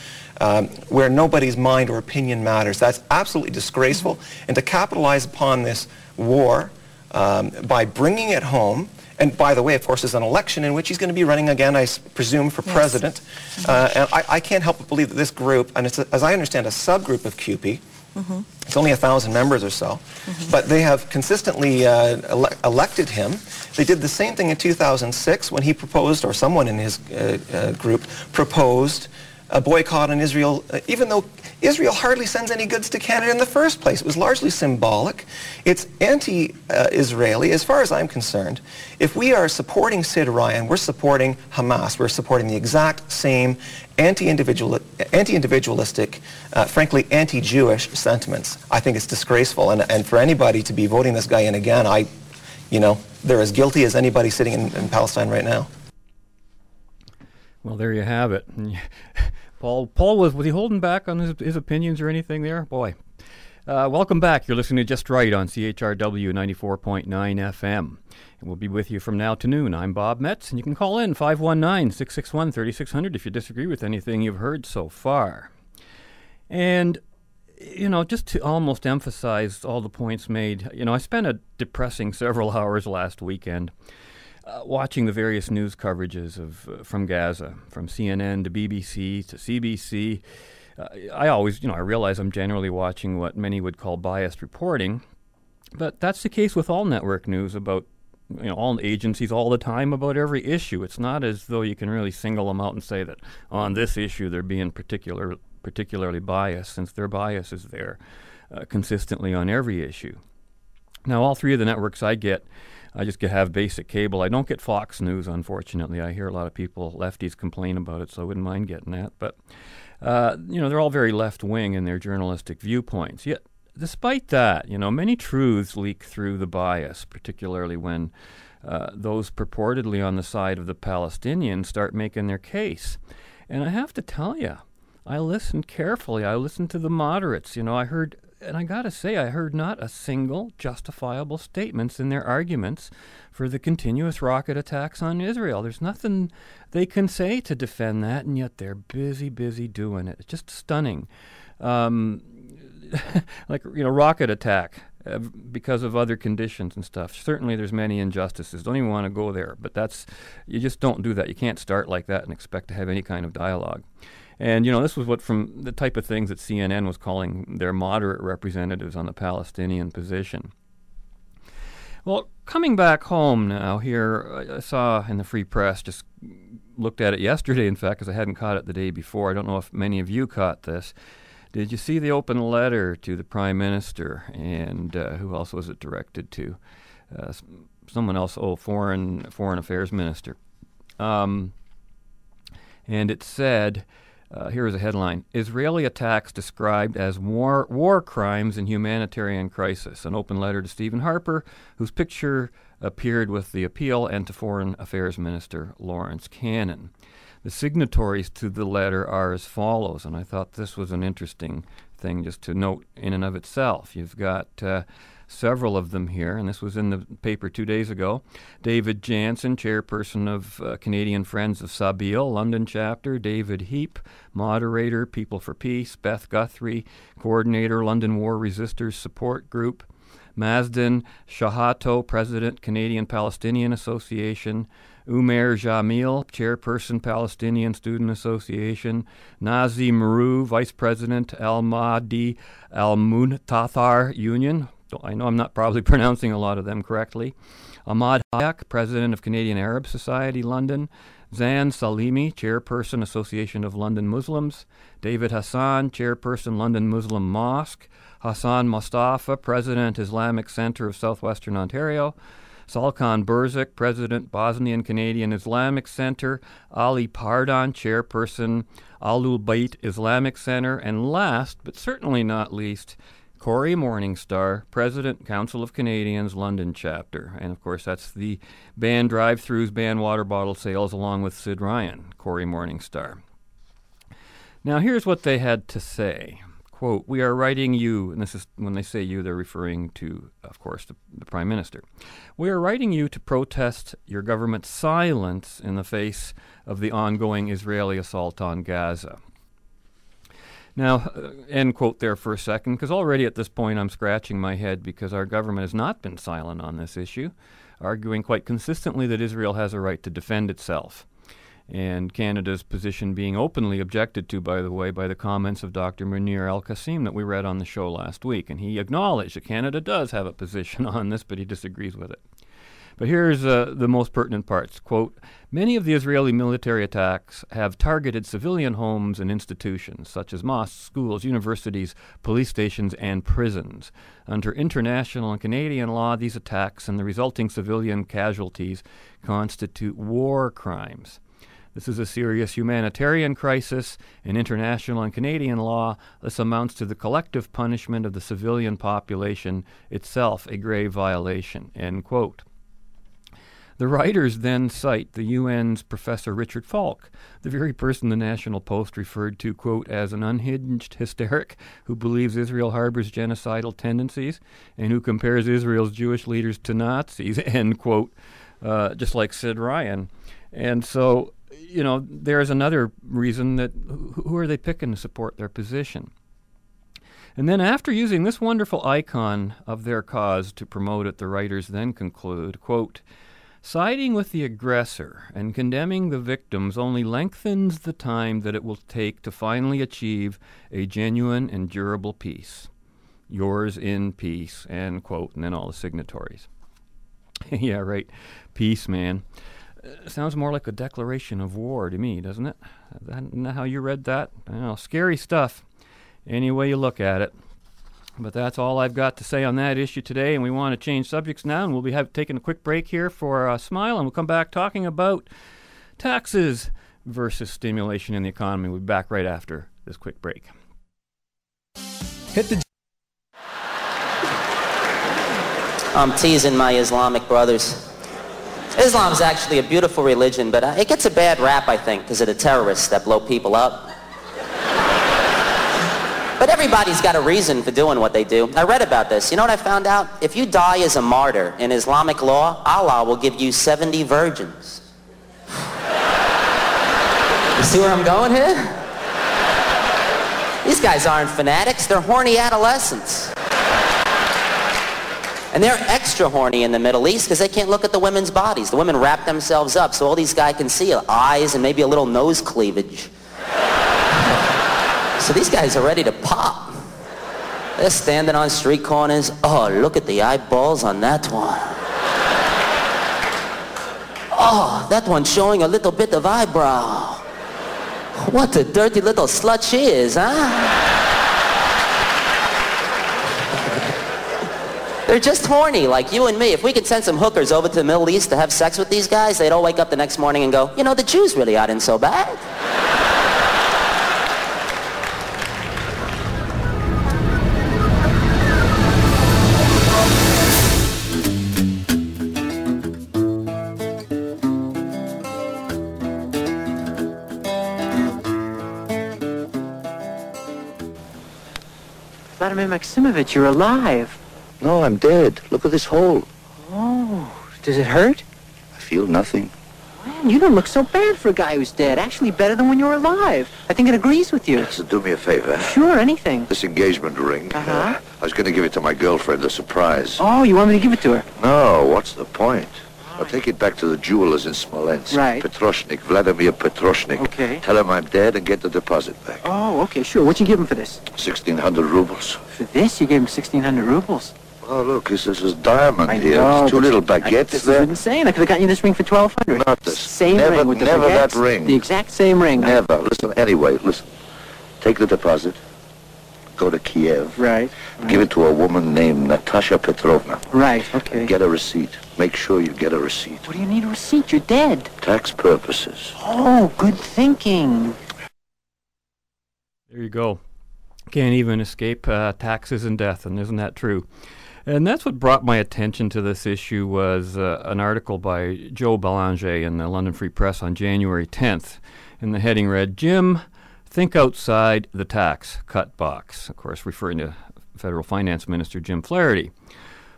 um, where nobody's mind or opinion matters. That's absolutely disgraceful. And to capitalize upon this war um, by bringing it home and by the way, of course, there's an election in which he's going to be running again, I presume, for yes. president. Mm-hmm. Uh, and I, I, can't help but believe that this group, and it's, a, as I understand, a subgroup of CUPE, mm-hmm. it's only a thousand members or so, mm-hmm. but they have consistently uh, ele- elected him. They did the same thing in 2006 when he proposed, or someone in his uh, uh group proposed a boycott on Israel, uh, even though Israel hardly sends any goods to Canada in the first place. It was largely symbolic. It's anti-Israeli, as far as I'm concerned. If we are supporting Sid Ryan, we're supporting Hamas. We're supporting the exact same anti-individual, anti-individualistic, uh, frankly, anti-Jewish sentiments. I think it's disgraceful. And, and for anybody to be voting this guy in again, I you know, they're as guilty as anybody sitting in, in Palestine right now. Well, there you have it. Paul, Paul was was he holding back on his, his opinions or anything there? Boy, uh, welcome back. You're listening to Just Right on CHRW 94.9 FM. And we'll be with you from now to noon. I'm Bob Metz, and you can call in 519 661 3600 if you disagree with anything you've heard so far. And you know, just to almost emphasize all the points made, you know, I spent a depressing several hours last weekend uh, watching the various news coverages of uh, from Gaza, from CNN to BBC to CBC. Uh, I always, you know, I realize I'm generally watching what many would call biased reporting, but that's the case with all network news about you know all agencies all the time about every issue. It's not as though you can really single them out and say that on this issue they're being particular particularly biased, since their bias is there uh, consistently on every issue. Now, all three of the networks I get, I just have basic cable. I don't get Fox News, unfortunately. I hear a lot of people, lefties, complain about it, so I wouldn't mind getting that. But, uh, you know, they're all very left wing in their journalistic viewpoints. Yet, despite that, you know, many truths leak through the bias, particularly when uh, those purportedly on the side of the Palestinians start making their case. And I have to tell you, I listened carefully. I listened to the moderates. You know, I heard, and I got to say, I heard not a single justifiable statements in their arguments for the continuous rocket attacks on Israel. There's nothing they can say to defend that, and yet they're busy, busy doing it. It's just stunning. Um, like, you know, rocket attack. Uh, because of other conditions and stuff. Certainly, there's many injustices. Don't even want to go there, but that's you just don't do that. You can't start like that and expect to have any kind of dialogue. And you know, this was what from the type of things that CNN was calling their moderate representatives on the Palestinian position. Well, coming back home now, here I saw in the Free Press, just looked at it yesterday, in fact, because I hadn't caught it the day before. I don't know if many of you caught this. Did you see the open letter to the Prime Minister, and uh, who else was it directed to? Uh, someone else, oh, foreign foreign affairs minister. Um, and it said uh, here is a headline Israeli attacks described as war, war crimes and humanitarian crisis. An open letter to Stephen Harper, whose picture appeared with the appeal, and to Foreign Affairs Minister Lawrence Cannon. The signatories to the letter are as follows, and I thought this was an interesting thing just to note in and of itself. You've got uh, several of them here, and this was in the paper two days ago. David Jansen, chairperson of uh, Canadian Friends of Sabeel, London chapter. David Heap, moderator, People for Peace. Beth Guthrie, coordinator, London War Resisters Support Group. Mazdan Shahato, president, Canadian Palestinian Association. Umair Jamil, chairperson, Palestinian Student Association. Nazi Maru, vice president, Al Mahdi Al Muntathar Union, I know I'm not probably pronouncing a lot of them correctly. Ahmad Hayek, President of Canadian Arab Society, London. Zan Salimi, Chairperson, Association of London Muslims. David Hassan, Chairperson, London Muslim Mosque. Hassan Mustafa, President, Islamic Center of Southwestern Ontario. Salkan Burzik, President, Bosnian Canadian Islamic Center. Ali Pardon, Chairperson, Ahlul Bayt Islamic Center. And last, but certainly not least, Cory Morningstar, President, Council of Canadians, London chapter. And of course, that's the ban drive throughs, ban water bottle sales, along with Sid Ryan, Cory Morningstar. Now, here's what they had to say. Quote, we are writing you, and this is when they say you, they're referring to, of course, the, the Prime Minister. We are writing you to protest your government's silence in the face of the ongoing Israeli assault on Gaza. Now, uh, end quote there for a second, because already at this point I'm scratching my head because our government has not been silent on this issue, arguing quite consistently that Israel has a right to defend itself. And Canada's position being openly objected to, by the way, by the comments of Dr. Munir Al Qassim that we read on the show last week. And he acknowledged that Canada does have a position on this, but he disagrees with it. But here's uh, the most pertinent parts. Quote, many of the Israeli military attacks have targeted civilian homes and institutions, such as mosques, schools, universities, police stations, and prisons. Under international and Canadian law, these attacks and the resulting civilian casualties constitute war crimes. This is a serious humanitarian crisis. In international and Canadian law, this amounts to the collective punishment of the civilian population, itself a grave violation. End quote. The writers then cite the UN's Professor Richard Falk, the very person the National Post referred to, quote, as an unhinged hysteric who believes Israel harbors genocidal tendencies and who compares Israel's Jewish leaders to Nazis, end quote, uh, just like Sid Ryan. And so, you know, there's another reason that who are they picking to support their position? And then, after using this wonderful icon of their cause to promote it, the writers then conclude, quote, Siding with the aggressor and condemning the victims only lengthens the time that it will take to finally achieve a genuine and durable peace. Yours in peace, end quote, and then all the signatories. yeah, right. Peace, man. Uh, sounds more like a declaration of war to me, doesn't it? Isn't that how you read that? Know, scary stuff. Any way you look at it. But that's all I've got to say on that issue today, and we want to change subjects now, and we'll be have, taking a quick break here for a smile, and we'll come back talking about taxes versus stimulation in the economy. We'll be back right after this quick break. Hit the. I'm teasing my Islamic brothers. Islam is actually a beautiful religion, but uh, it gets a bad rap, I think, because of the terrorists that blow people up. But everybody's got a reason for doing what they do. I read about this. You know what I found out? If you die as a martyr in Islamic law, Allah will give you 70 virgins. you see where I'm going here? These guys aren't fanatics. They're horny adolescents. And they're extra horny in the Middle East because they can't look at the women's bodies. The women wrap themselves up so all these guys can see eyes and maybe a little nose cleavage. So these guys are ready to pop. They're standing on street corners. Oh, look at the eyeballs on that one. Oh, that one's showing a little bit of eyebrow. What a dirty little slut she is, huh? They're just horny, like you and me. If we could send some hookers over to the Middle East to have sex with these guys, they'd all wake up the next morning and go, you know, the Jews really aren't so bad. Vladimir Maximovich, you're alive. No, I'm dead. Look at this hole. Oh, does it hurt? I feel nothing. Man, you don't look so bad for a guy who's dead. Actually, better than when you're alive. I think it agrees with you. So do me a favor. Sure, anything. This engagement ring. Uh-huh. Uh, I was going to give it to my girlfriend, a surprise. Oh, you want me to give it to her? No, what's the point? I'll take it back to the jewelers in Smolensk. Right. Petroshnik, Vladimir Petroshnik. Okay. Tell him I'm dead and get the deposit back. Oh, okay, sure. What'd you give him for this? 1,600 rubles. For this, you gave him 1,600 rubles. Oh, look, this is diamond I here. know, There's two little baguettes this there. is insane. I could have gotten you this ring for 1,200 Not this. Same never, ring with the Never that baguettes. ring. The exact same ring. Never. Listen, anyway, listen. Take the deposit. Go to Kiev. Right. Give it to a woman named Natasha Petrovna. Right, okay. Get a receipt. Make sure you get a receipt. What do you need a receipt? You're dead. Tax purposes. Oh, good thinking. There you go. Can't even escape uh, taxes and death, and isn't that true? And that's what brought my attention to this issue was uh, an article by Joe Belanger in the London Free Press on January 10th. And the heading read, Jim, think outside the tax cut box. Of course, referring to Federal Finance Minister Jim Flaherty,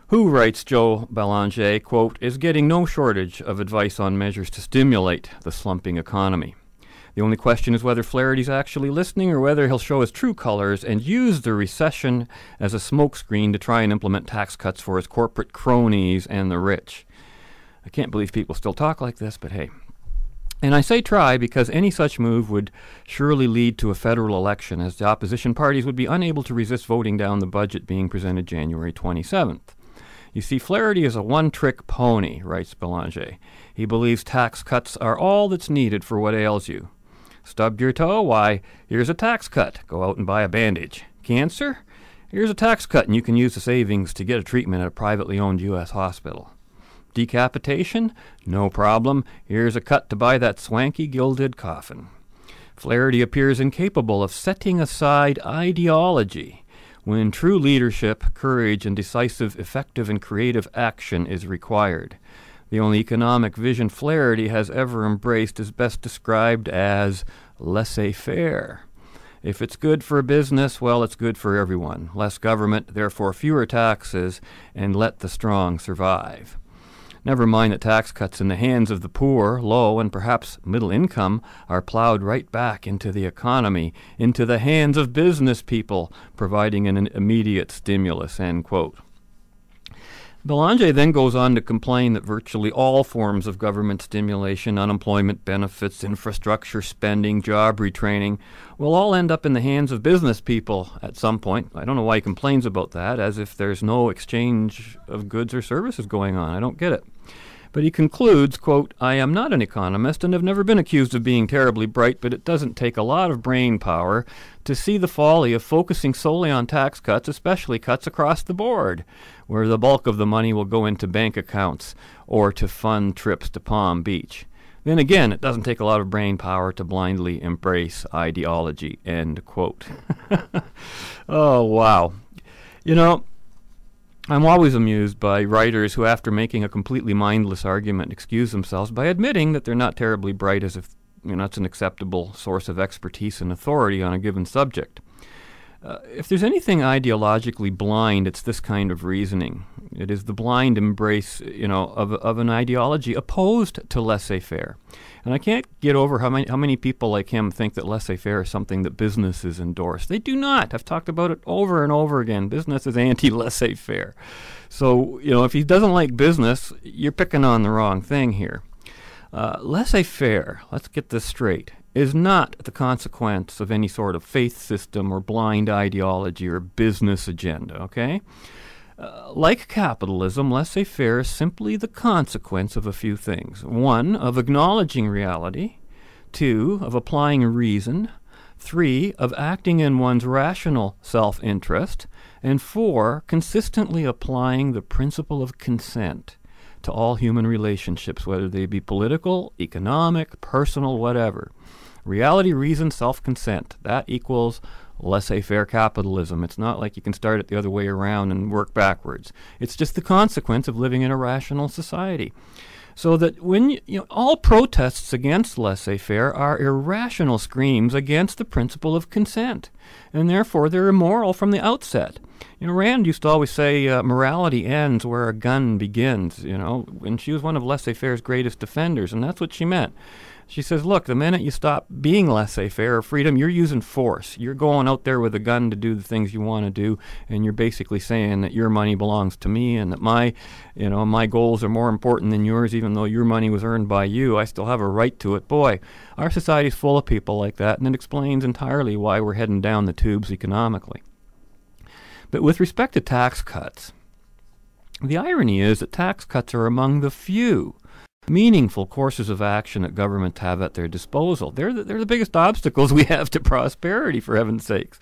who, writes Joe Belanger, quote, is getting no shortage of advice on measures to stimulate the slumping economy. The only question is whether Flaherty's actually listening or whether he'll show his true colors and use the recession as a smokescreen to try and implement tax cuts for his corporate cronies and the rich. I can't believe people still talk like this, but hey. And I say try because any such move would surely lead to a federal election, as the opposition parties would be unable to resist voting down the budget being presented January 27th. You see, Flaherty is a one trick pony, writes Belanger. He believes tax cuts are all that's needed for what ails you. Stubbed your toe? Why, here's a tax cut. Go out and buy a bandage. Cancer? Here's a tax cut, and you can use the savings to get a treatment at a privately owned U.S. hospital. Decapitation? No problem. Here's a cut to buy that swanky gilded coffin. Flaherty appears incapable of setting aside ideology when true leadership, courage, and decisive, effective, and creative action is required. The only economic vision Flaherty has ever embraced is best described as laissez faire. If it's good for business, well, it's good for everyone. Less government, therefore fewer taxes, and let the strong survive. Never mind that tax cuts in the hands of the poor, low, and perhaps middle income are plowed right back into the economy, into the hands of business people, providing an immediate stimulus. End quote. Belanger then goes on to complain that virtually all forms of government stimulation, unemployment benefits, infrastructure spending, job retraining, will all end up in the hands of business people at some point. I don't know why he complains about that, as if there's no exchange of goods or services going on. I don't get it. But he concludes, quote, I am not an economist and have never been accused of being terribly bright, but it doesn't take a lot of brain power to see the folly of focusing solely on tax cuts, especially cuts across the board, where the bulk of the money will go into bank accounts or to fund trips to Palm Beach. Then again, it doesn't take a lot of brain power to blindly embrace ideology. End quote. oh, wow. You know, I'm always amused by writers who, after making a completely mindless argument, excuse themselves by admitting that they're not terribly bright as if you know, that's an acceptable source of expertise and authority on a given subject. Uh, if there's anything ideologically blind, it's this kind of reasoning. It is the blind embrace, you know, of, of an ideology opposed to laissez-faire. And I can't get over how many, how many people like him think that laissez-faire is something that businesses endorse. They do not. I've talked about it over and over again. Business is anti-laissez-faire. So, you know, if he doesn't like business, you're picking on the wrong thing here. Uh, laissez-faire, let's get this straight, is not the consequence of any sort of faith system or blind ideology or business agenda, okay? Uh, like capitalism, laissez faire is simply the consequence of a few things. One, of acknowledging reality. Two, of applying reason. Three, of acting in one's rational self interest. And four, consistently applying the principle of consent to all human relationships, whether they be political, economic, personal, whatever. Reality, reason, self consent. That equals laissez faire capitalism. It's not like you can start it the other way around and work backwards. It's just the consequence of living in a rational society. So that when you, you know, all protests against laissez faire are irrational screams against the principle of consent, and therefore they're immoral from the outset. You know, Rand used to always say uh, morality ends where a gun begins, you know, and she was one of laissez faire's greatest defenders, and that's what she meant. She says, look, the minute you stop being laissez faire or freedom, you're using force. You're going out there with a gun to do the things you want to do, and you're basically saying that your money belongs to me and that my, you know, my goals are more important than yours, even though your money was earned by you. I still have a right to it. Boy, our society's full of people like that, and it explains entirely why we're heading down the tubes economically. But with respect to tax cuts, the irony is that tax cuts are among the few meaningful courses of action that governments have at their disposal. They're the, they're the biggest obstacles we have to prosperity, for heaven's sakes.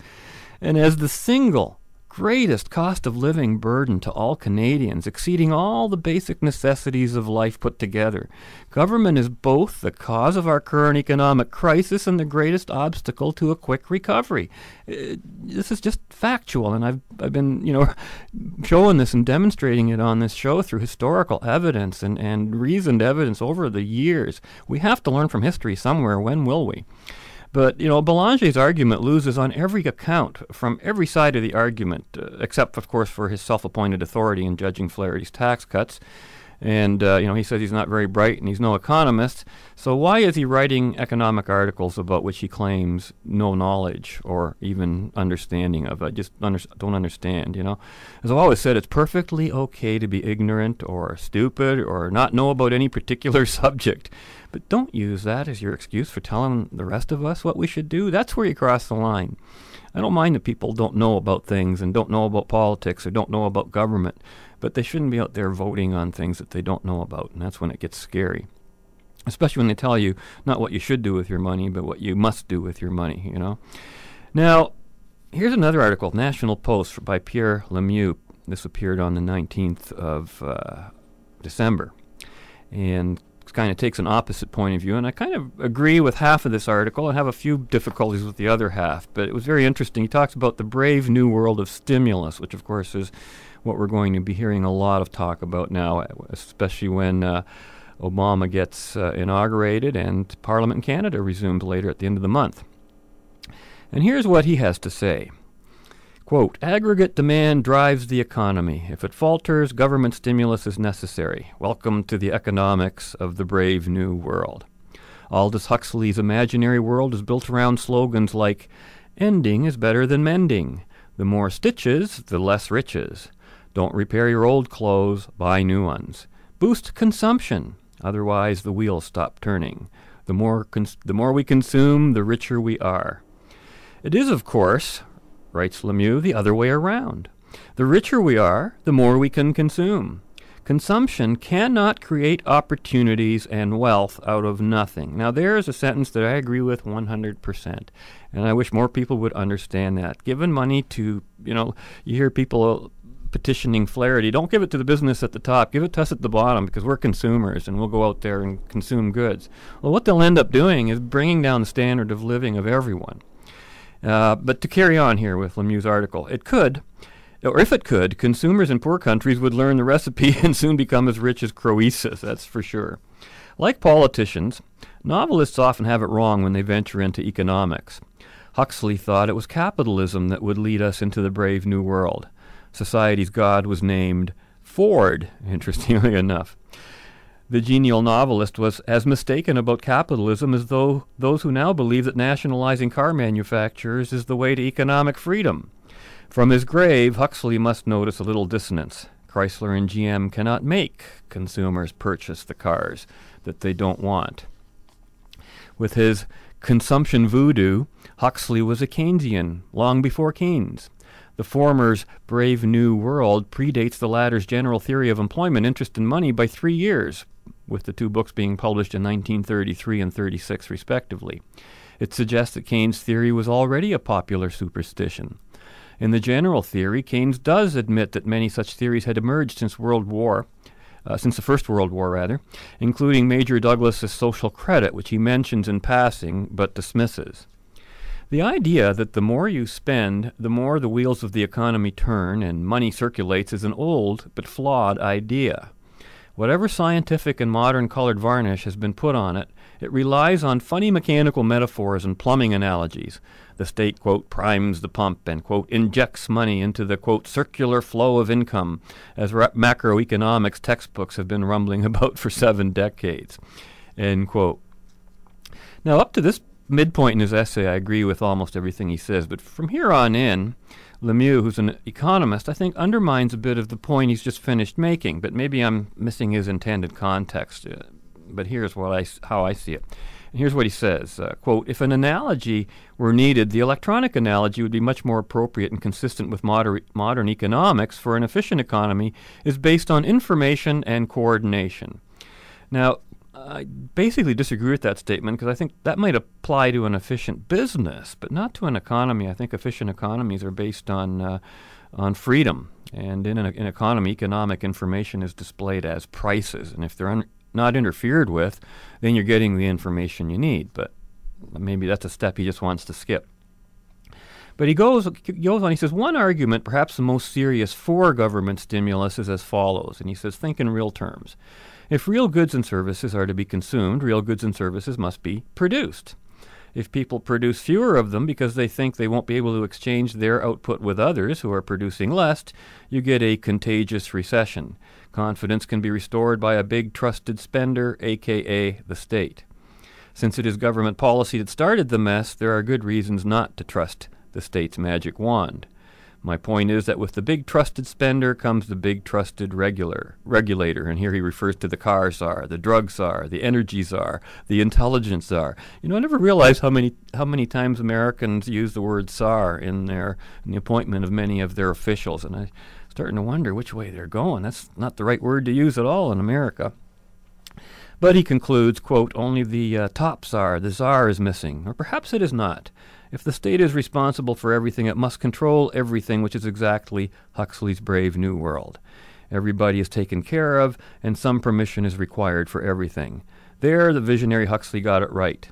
And as the single greatest cost of living burden to all Canadians, exceeding all the basic necessities of life put together. Government is both the cause of our current economic crisis and the greatest obstacle to a quick recovery. Uh, this is just factual, and I've, I've been, you know, showing this and demonstrating it on this show through historical evidence and, and reasoned evidence over the years. We have to learn from history somewhere. When will we? But, you know, Belanger's argument loses on every account from every side of the argument, uh, except, of course, for his self appointed authority in judging Flaherty's tax cuts. And, uh, you know, he says he's not very bright and he's no economist. So why is he writing economic articles about which he claims no knowledge or even understanding of? I just under- don't understand, you know. As I've always said, it's perfectly okay to be ignorant or stupid or not know about any particular subject. But don't use that as your excuse for telling the rest of us what we should do. That's where you cross the line. I don't mind that people don't know about things and don't know about politics or don't know about government, but they shouldn't be out there voting on things that they don't know about, and that's when it gets scary. Especially when they tell you not what you should do with your money, but what you must do with your money, you know. Now, here's another article, National Post by Pierre Lemieux. This appeared on the 19th of uh, December. And it kind of takes an opposite point of view, and I kind of agree with half of this article and have a few difficulties with the other half. But it was very interesting. He talks about the brave new world of stimulus, which of course is what we're going to be hearing a lot of talk about now, especially when uh, Obama gets uh, inaugurated and Parliament in Canada resumes later at the end of the month. And here's what he has to say. Quote, aggregate demand drives the economy. If it falters, government stimulus is necessary. Welcome to the economics of the brave new world. Aldous Huxley's imaginary world is built around slogans like, ending is better than mending. The more stitches, the less riches. Don't repair your old clothes, buy new ones. Boost consumption, otherwise the wheels stop turning. The more, cons- the more we consume, the richer we are. It is, of course, writes Lemieux, the other way around. The richer we are, the more we can consume. Consumption cannot create opportunities and wealth out of nothing. Now, there is a sentence that I agree with 100%, and I wish more people would understand that. Given money to, you know, you hear people petitioning Flaherty, don't give it to the business at the top, give it to us at the bottom because we're consumers and we'll go out there and consume goods. Well, what they'll end up doing is bringing down the standard of living of everyone. Uh, but to carry on here with Lemieux's article, it could, or if it could, consumers in poor countries would learn the recipe and soon become as rich as Croesus, that's for sure. Like politicians, novelists often have it wrong when they venture into economics. Huxley thought it was capitalism that would lead us into the brave new world. Society's god was named Ford, interestingly enough. The genial novelist was as mistaken about capitalism as though those who now believe that nationalizing car manufacturers is the way to economic freedom. From his grave, Huxley must notice a little dissonance. Chrysler and GM cannot make consumers purchase the cars that they don't want. With his consumption voodoo, Huxley was a Keynesian long before Keynes. The former's brave new world predates the latter's general theory of employment, interest, and money by three years, with the two books being published in 1933 and 36, respectively. It suggests that Keynes' theory was already a popular superstition. In the general theory, Keynes does admit that many such theories had emerged since World War, uh, since the First World War, rather, including Major Douglas's social credit, which he mentions in passing but dismisses. The idea that the more you spend, the more the wheels of the economy turn and money circulates is an old but flawed idea. Whatever scientific and modern colored varnish has been put on it, it relies on funny mechanical metaphors and plumbing analogies. The state, quote, primes the pump and, quote, injects money into the, quote, circular flow of income, as macroeconomics textbooks have been rumbling about for seven decades, end quote. Now, up to this midpoint in his essay, I agree with almost everything he says, but from here on in, Lemieux, who's an economist, I think undermines a bit of the point he's just finished making, but maybe I'm missing his intended context. Uh, but here's what I, how I see it. And here's what he says uh, quote, If an analogy were needed, the electronic analogy would be much more appropriate and consistent with moder- modern economics, for an efficient economy is based on information and coordination. Now, I basically disagree with that statement because I think that might apply to an efficient business, but not to an economy. I think efficient economies are based on uh, on freedom, and in an, economy, economic information is displayed as prices, and if they're un- not interfered with, then you're getting the information you need. But maybe that's a step he just wants to skip. But he goes, goes on, he says, one argument, perhaps the most serious for government stimulus, is as follows. And he says, think in real terms. If real goods and services are to be consumed, real goods and services must be produced. If people produce fewer of them because they think they won't be able to exchange their output with others who are producing less, you get a contagious recession. Confidence can be restored by a big trusted spender, aka the state. Since it is government policy that started the mess, there are good reasons not to trust the state's magic wand. My point is that with the big trusted spender comes the big trusted regular regulator, and here he refers to the car czar, the drug czar, the energy czar, the intelligence czar. You know, I never realized how many how many times Americans use the word czar in their in the appointment of many of their officials, and I'm starting to wonder which way they're going. That's not the right word to use at all in America. But he concludes, quote, only the uh, top czar, the czar, is missing, or perhaps it is not. If the state is responsible for everything, it must control everything, which is exactly Huxley's brave new world. Everybody is taken care of, and some permission is required for everything. There, the visionary Huxley got it right.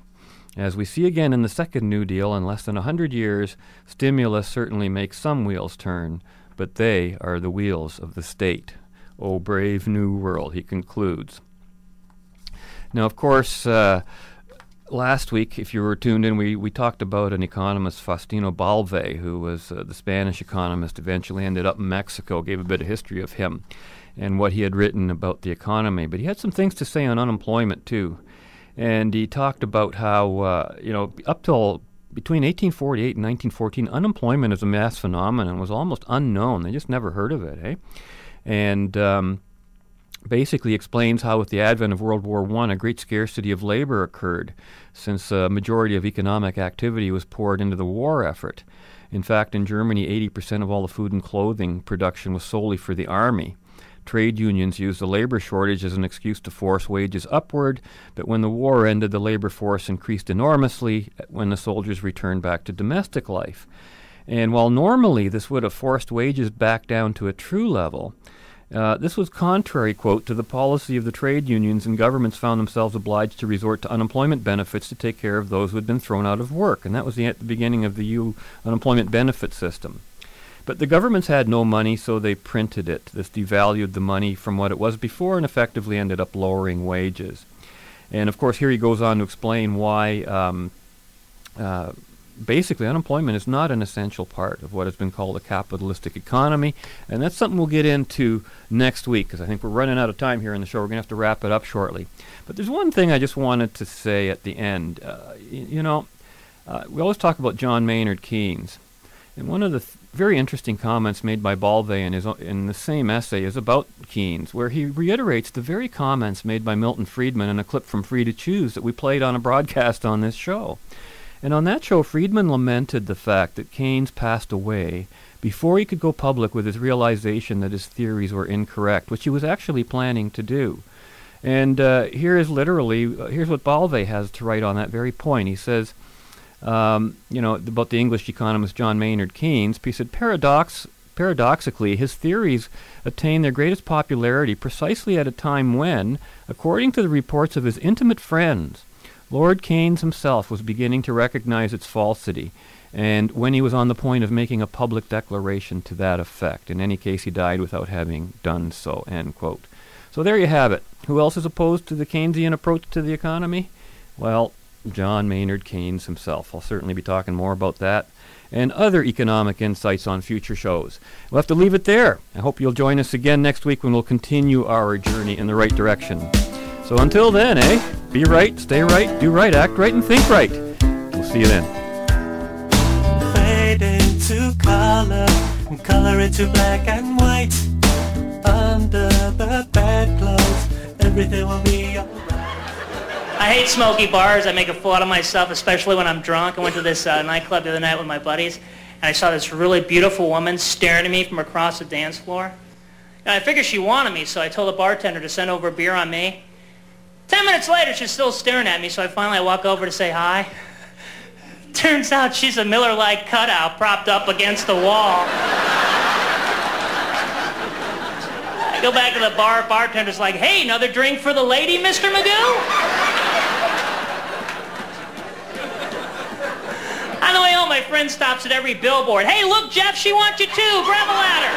As we see again in the second New Deal, in less than a hundred years, stimulus certainly makes some wheels turn, but they are the wheels of the state. O brave new world, he concludes. Now, of course, uh, last week, if you were tuned in, we, we talked about an economist, Faustino Ballvé, who was uh, the Spanish economist, eventually ended up in Mexico, gave a bit of history of him and what he had written about the economy. But he had some things to say on unemployment, too. And he talked about how, uh, you know, up till between 1848 and 1914, unemployment as a mass phenomenon was almost unknown. They just never heard of it, eh? And um, basically explains how, with the advent of World War I, a great scarcity of labor occurred, since a majority of economic activity was poured into the war effort. In fact, in Germany, 80% of all the food and clothing production was solely for the army. Trade unions used the labor shortage as an excuse to force wages upward, but when the war ended, the labor force increased enormously when the soldiers returned back to domestic life. And while normally this would have forced wages back down to a true level, uh, this was contrary, quote, to the policy of the trade unions, and governments found themselves obliged to resort to unemployment benefits to take care of those who had been thrown out of work. And that was the, at the beginning of the unemployment benefit system. But the governments had no money, so they printed it. This devalued the money from what it was before and effectively ended up lowering wages. And of course, here he goes on to explain why um, uh, basically, unemployment is not an essential part of what has been called a capitalistic economy, and that's something we'll get into next week because I think we're running out of time here in the show. We're going to have to wrap it up shortly. But there's one thing I just wanted to say at the end. Uh, y- you know, uh, we always talk about John Maynard Keynes, and one of the th- very interesting comments made by Ballvé in, his, in the same essay is about Keynes, where he reiterates the very comments made by Milton Friedman in a clip from Free to Choose that we played on a broadcast on this show. And on that show, Friedman lamented the fact that Keynes passed away before he could go public with his realization that his theories were incorrect, which he was actually planning to do. And uh, here is literally, uh, here's what Ballvé has to write on that very point. He says, um, you know, about the English economist John Maynard Keynes, he said, paradox, paradoxically, his theories attained their greatest popularity precisely at a time when, according to the reports of his intimate friends, Lord Keynes himself was beginning to recognize its falsity, and when he was on the point of making a public declaration to that effect. In any case, he died without having done so. End quote. So there you have it. Who else is opposed to the Keynesian approach to the economy? Well, John Maynard Keynes himself. I'll certainly be talking more about that and other economic insights on future shows. We'll have to leave it there. I hope you'll join us again next week when we'll continue our journey in the right direction. So until then, eh? Be right, stay right, do right, act right, and think right. We'll see you then. Fade into color and color into black and white. Under the bedclothes, everything will be alright. I hate smoky bars. I make a fool out of myself, especially when I'm drunk. I went to this uh, nightclub the other night with my buddies, and I saw this really beautiful woman staring at me from across the dance floor. And I figured she wanted me, so I told the bartender to send over a beer on me. Ten minutes later, she's still staring at me, so I finally walk over to say hi. Turns out she's a Miller Lite cutout propped up against the wall. I go back to the bar, bartender's like, hey, another drink for the lady, Mr. Magoo? On the way home, my friend stops at every billboard. Hey, look, Jeff, she wants you too. Grab a ladder.